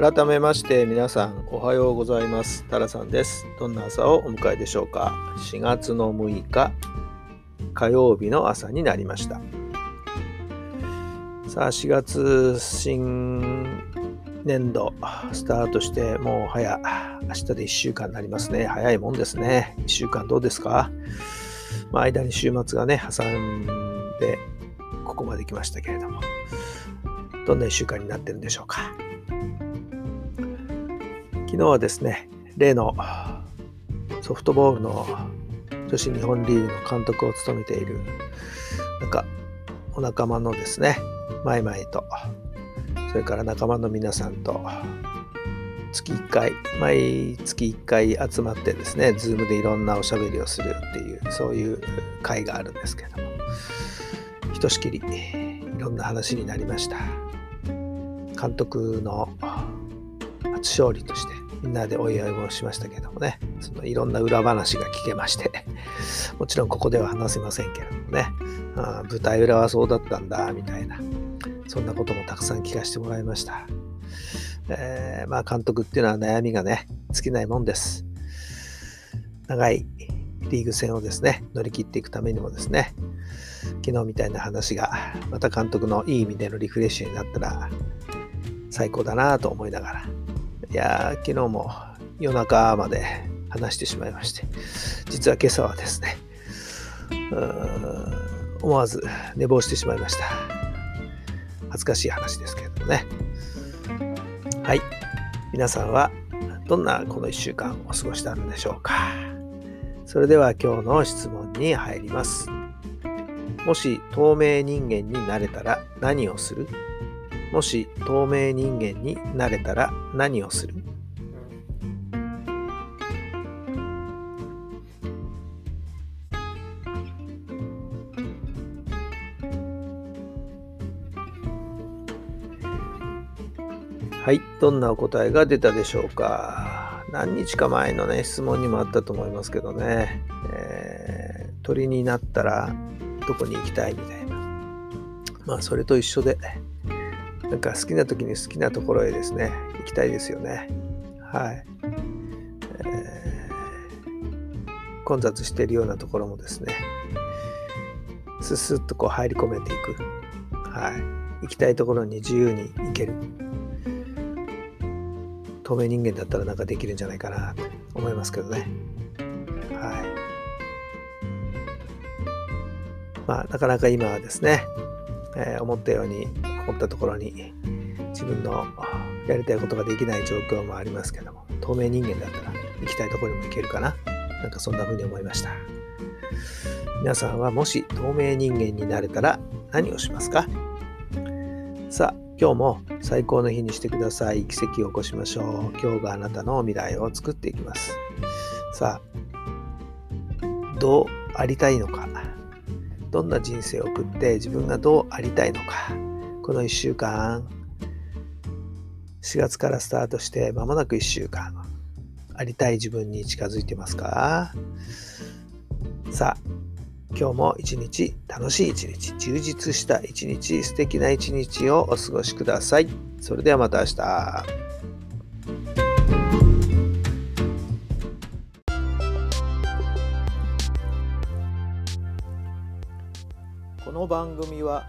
改めまして皆さんおはようございます。タラさんです。どんな朝をお迎えでしょうか？4月の6日火曜日の朝になりました。さあ4月新年度スタートしてもう早明日で1週間になりますね。早いもんですね。1週間どうですか、まあ、間に週末がね挟んでここまで来ましたけれどもどんな1週間になってるんでしょうか？昨日はですね、例のソフトボールの女子日本リーグの監督を務めている、なんか、お仲間のですね、マイマイと、それから仲間の皆さんと、月1回、毎月1回集まってですね、 Zoom でいろんなおしゃべりをするっていう、そういう会があるんですけども、ひとしきりいろんな話になりました。監督の初勝利としてみんなでお祝いもしましたけどもね、そのいろんな裏話が聞けまして、もちろんここでは話せませんけれどもね、あ舞台裏はそうだったんだ、みたいな、そんなこともたくさん聞かせてもらいました。えー、まあ監督っていうのは悩みがね、尽きないもんです。長いリーグ戦をですね、乗り切っていくためにもですね、昨日みたいな話が、また監督のいい意味でのリフレッシュになったら最高だなと思いながらいや昨日も夜中まで話してしまいまして、実は今朝はですね、思わず寝坊してしまいました。恥ずかしい話ですけれどもね。はい。皆さんはどんなこの1週間お過ごしたんでしょうか。それでは今日の質問に入ります。もし透明人間になれたら何をする？もし透明人間になれたら何をする？はい、どんなお答えが出たでしょうか？何日か前のね、質問にもあったと思いますけどね、えー、鳥になったらどこに行きたい？みたいな。まあ、それと一緒で、なんか好きな時に好きなところへですね、行きたいですよね。はい。えー、混雑しているようなところもですね、ススッとこう入り込めていく。はい。行きたいところに自由に行ける。透明人間だったらなんかできるんじゃないかなと思いますけどね。はい。まあ、なかなか今はですね、えー、思ったように思ったところに自分のやりたいことができない状況もありますけども透明人間だったら行きたいところにも行けるかな。なんかそんな風に思いました。皆さんはもし透明人間になれたら何をしますか？さあ今日も最高の日にしてください。奇跡を起こしましょう。今日があなたの未来を作っていきます。さあどうありたいのか。どんな人生を送って自分がどうありたいのか。この1週間。4月からスタートして間もなく1週間。ありたい自分に近づいてますか？さあ今日も一日楽しい一日充実した一日素敵な一日をお過ごしください。それではまた明日。この番組は